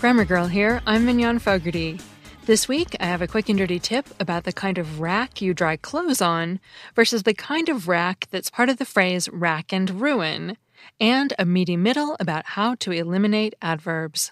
Grammar Girl here. I'm Mignon Fogarty. This week, I have a quick and dirty tip about the kind of rack you dry clothes on versus the kind of rack that's part of the phrase wrack and ruin, and a meaty middle about how to eliminate adverbs.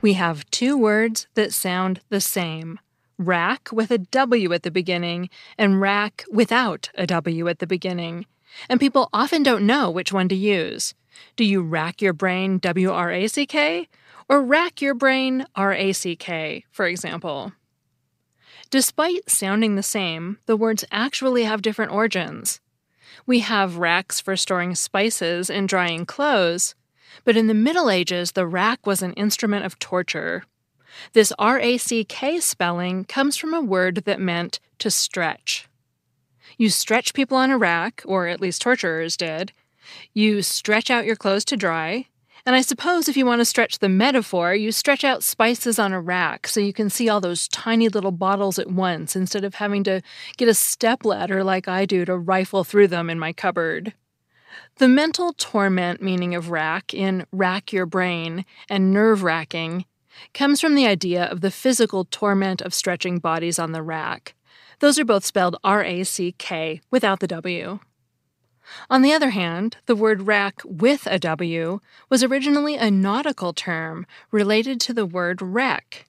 We have two words that sound the same wrack with a W at the beginning and rack without a W at the beginning. And people often don't know which one to use. Do you wrack your brain W R A C K or rack your brain R A C K, for example? Despite sounding the same, the words actually have different origins. We have racks for storing spices and drying clothes, but in the Middle Ages, the rack was an instrument of torture. This R A C K spelling comes from a word that meant to stretch. You stretch people on a rack, or at least torturers did, you stretch out your clothes to dry. And I suppose if you want to stretch the metaphor, you stretch out spices on a rack so you can see all those tiny little bottles at once instead of having to get a stepladder like I do to rifle through them in my cupboard. The mental torment meaning of rack in rack your brain and nerve racking comes from the idea of the physical torment of stretching bodies on the rack. Those are both spelled R A C K without the W. On the other hand, the word wrack with a W was originally a nautical term related to the word wreck.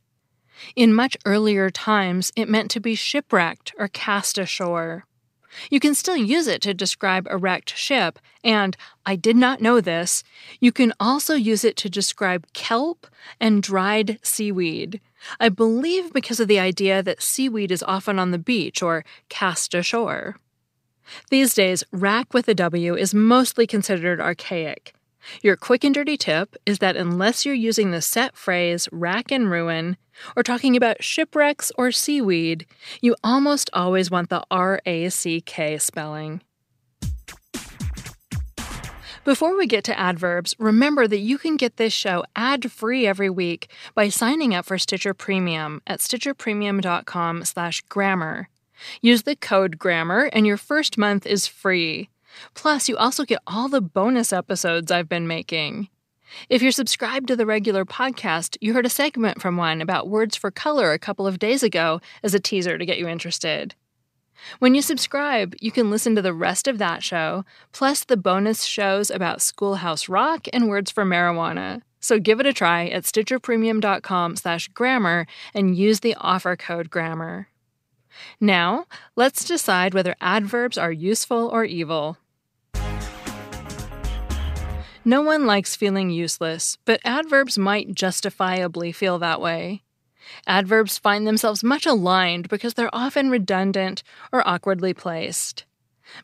In much earlier times, it meant to be shipwrecked or cast ashore. You can still use it to describe a wrecked ship, and I did not know this, you can also use it to describe kelp and dried seaweed. I believe because of the idea that seaweed is often on the beach or cast ashore. These days, wrack with a W is mostly considered archaic. Your quick and dirty tip is that unless you're using the set phrase wrack and ruin, or talking about shipwrecks or seaweed, you almost always want the R A C K spelling. Before we get to adverbs, remember that you can get this show ad free every week by signing up for Stitcher Premium at stitcherpremium.com/grammar. Use the code GRAMMAR, and your first month is free. Plus, you also get all the bonus episodes I've been making. If you're subscribed to the regular podcast, you heard a segment from one about words for color a couple of days ago as a teaser to get you interested. When you subscribe, you can listen to the rest of that show, plus the bonus shows about Schoolhouse Rock and Words for Marijuana. So give it a try at stitcherpremium.com slash grammar and use the offer code grammar. Now, let's decide whether adverbs are useful or evil. No one likes feeling useless, but adverbs might justifiably feel that way. Adverbs find themselves much aligned because they're often redundant or awkwardly placed.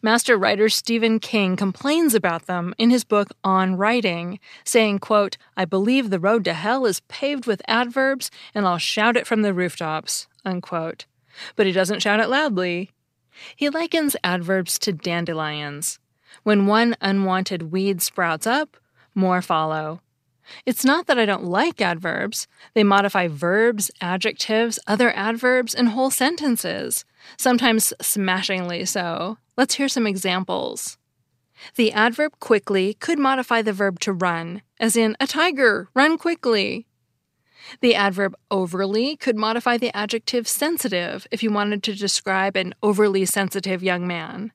Master writer Stephen King complains about them in his book On Writing, saying, quote, I believe the road to hell is paved with adverbs, and I'll shout it from the rooftops, unquote but he doesn't shout it loudly. He likens adverbs to dandelions. When one unwanted weed sprouts up, more follow. It's not that I don't like adverbs. They modify verbs, adjectives, other adverbs, and whole sentences, sometimes smashingly so. Let's hear some examples. The adverb quickly could modify the verb to run, as in, a tiger, run quickly. The adverb overly could modify the adjective sensitive if you wanted to describe an overly sensitive young man.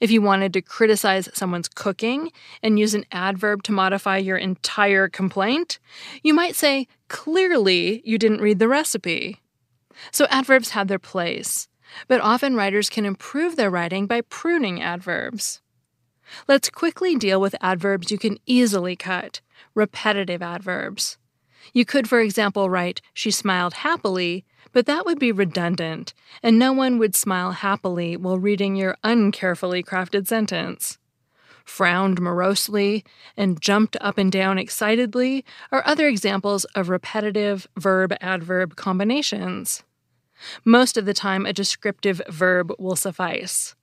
If you wanted to criticize someone's cooking and use an adverb to modify your entire complaint, you might say, clearly you didn't read the recipe. So adverbs have their place, but often writers can improve their writing by pruning adverbs. Let's quickly deal with adverbs you can easily cut repetitive adverbs. You could, for example, write, She smiled happily, but that would be redundant, and no one would smile happily while reading your uncarefully crafted sentence. Frowned morosely and jumped up and down excitedly are other examples of repetitive verb adverb combinations. Most of the time, a descriptive verb will suffice.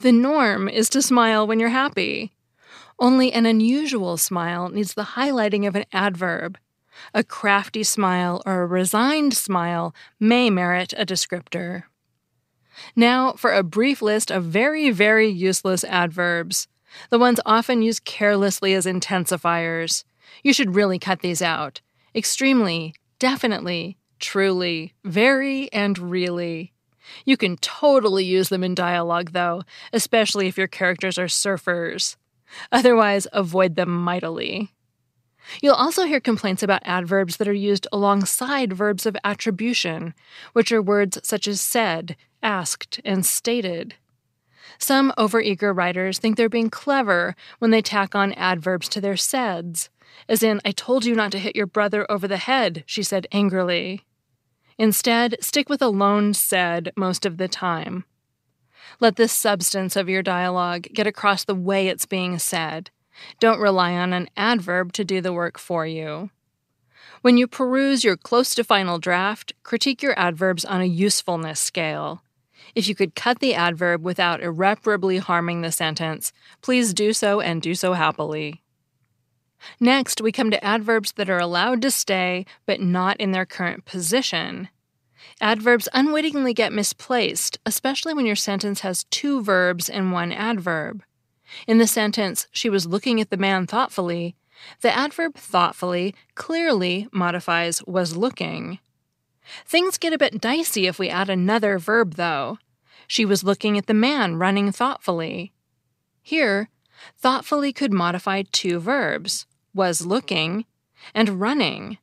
The norm is to smile when you're happy. Only an unusual smile needs the highlighting of an adverb, a crafty smile or a resigned smile may merit a descriptor. Now, for a brief list of very, very useless adverbs, the ones often used carelessly as intensifiers. You should really cut these out. Extremely, definitely, truly, very, and really. You can totally use them in dialogue, though, especially if your characters are surfers. Otherwise, avoid them mightily. You'll also hear complaints about adverbs that are used alongside verbs of attribution, which are words such as said, asked, and stated. Some overeager writers think they're being clever when they tack on adverbs to their saids, as in, I told you not to hit your brother over the head, she said angrily. Instead, stick with a lone said most of the time. Let the substance of your dialogue get across the way it's being said. Don't rely on an adverb to do the work for you. When you peruse your close to final draft, critique your adverbs on a usefulness scale. If you could cut the adverb without irreparably harming the sentence, please do so and do so happily. Next, we come to adverbs that are allowed to stay but not in their current position. Adverbs unwittingly get misplaced, especially when your sentence has two verbs and one adverb. In the sentence, she was looking at the man thoughtfully, the adverb thoughtfully clearly modifies was looking. Things get a bit dicey if we add another verb, though. She was looking at the man running thoughtfully. Here, thoughtfully could modify two verbs was looking and running.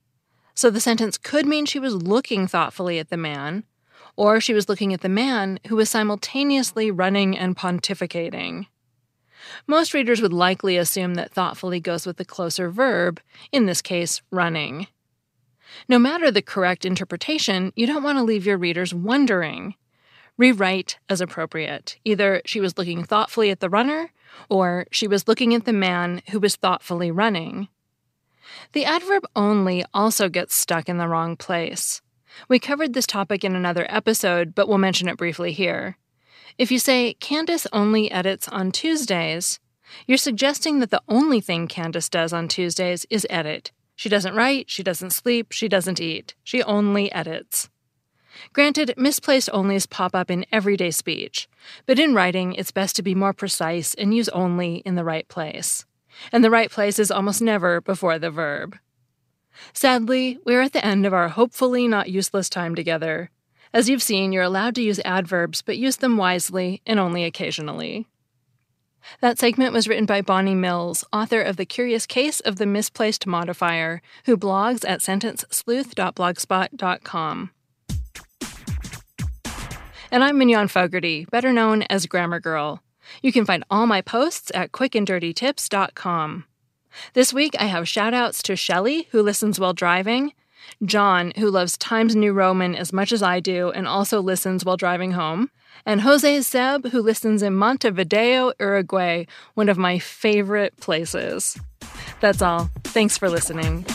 So the sentence could mean she was looking thoughtfully at the man, or she was looking at the man who was simultaneously running and pontificating. Most readers would likely assume that thoughtfully goes with the closer verb, in this case, running. No matter the correct interpretation, you don't want to leave your readers wondering. Rewrite as appropriate. Either she was looking thoughtfully at the runner, or she was looking at the man who was thoughtfully running. The adverb only also gets stuck in the wrong place. We covered this topic in another episode, but we'll mention it briefly here. If you say, Candace only edits on Tuesdays, you're suggesting that the only thing Candace does on Tuesdays is edit. She doesn't write, she doesn't sleep, she doesn't eat. She only edits. Granted, misplaced onlys pop up in everyday speech, but in writing, it's best to be more precise and use only in the right place. And the right place is almost never before the verb. Sadly, we're at the end of our hopefully not useless time together. As you've seen, you're allowed to use adverbs, but use them wisely and only occasionally. That segment was written by Bonnie Mills, author of The Curious Case of the Misplaced Modifier, who blogs at sentencesleuth.blogspot.com. And I'm Mignon Fogarty, better known as Grammar Girl. You can find all my posts at quickanddirtytips.com. This week I have shoutouts to Shelley, who listens while driving, John, who loves Times New Roman as much as I do and also listens while driving home, and Jose Seb, who listens in Montevideo, Uruguay, one of my favorite places. That's all. Thanks for listening.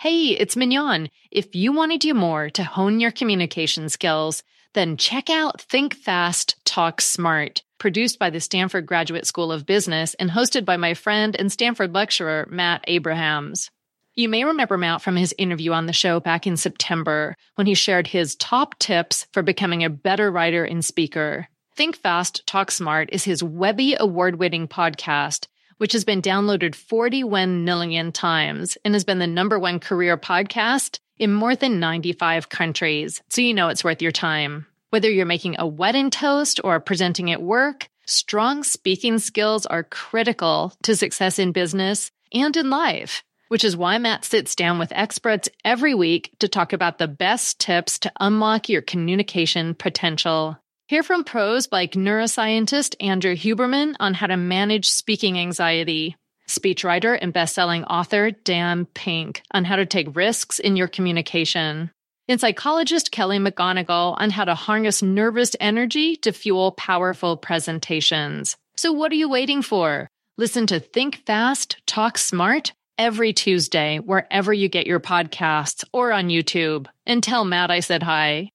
Hey, it's Mignon. If you want to do more to hone your communication skills, then check out Think Fast, Talk Smart, produced by the Stanford Graduate School of Business and hosted by my friend and Stanford lecturer, Matt Abrahams. You may remember Matt from his interview on the show back in September when he shared his top tips for becoming a better writer and speaker. Think Fast, Talk Smart is his Webby award winning podcast, which has been downloaded 41 million times and has been the number one career podcast in more than 95 countries, so you know it's worth your time. Whether you're making a wedding toast or presenting at work, strong speaking skills are critical to success in business and in life, which is why Matt sits down with experts every week to talk about the best tips to unlock your communication potential. Hear from pros like neuroscientist Andrew Huberman on how to manage speaking anxiety speechwriter and best-selling author Dan Pink on how to take risks in your communication, and psychologist Kelly McGonigal on how to harness nervous energy to fuel powerful presentations. So what are you waiting for? Listen to Think Fast, Talk Smart every Tuesday wherever you get your podcasts or on YouTube. And tell Matt I said hi.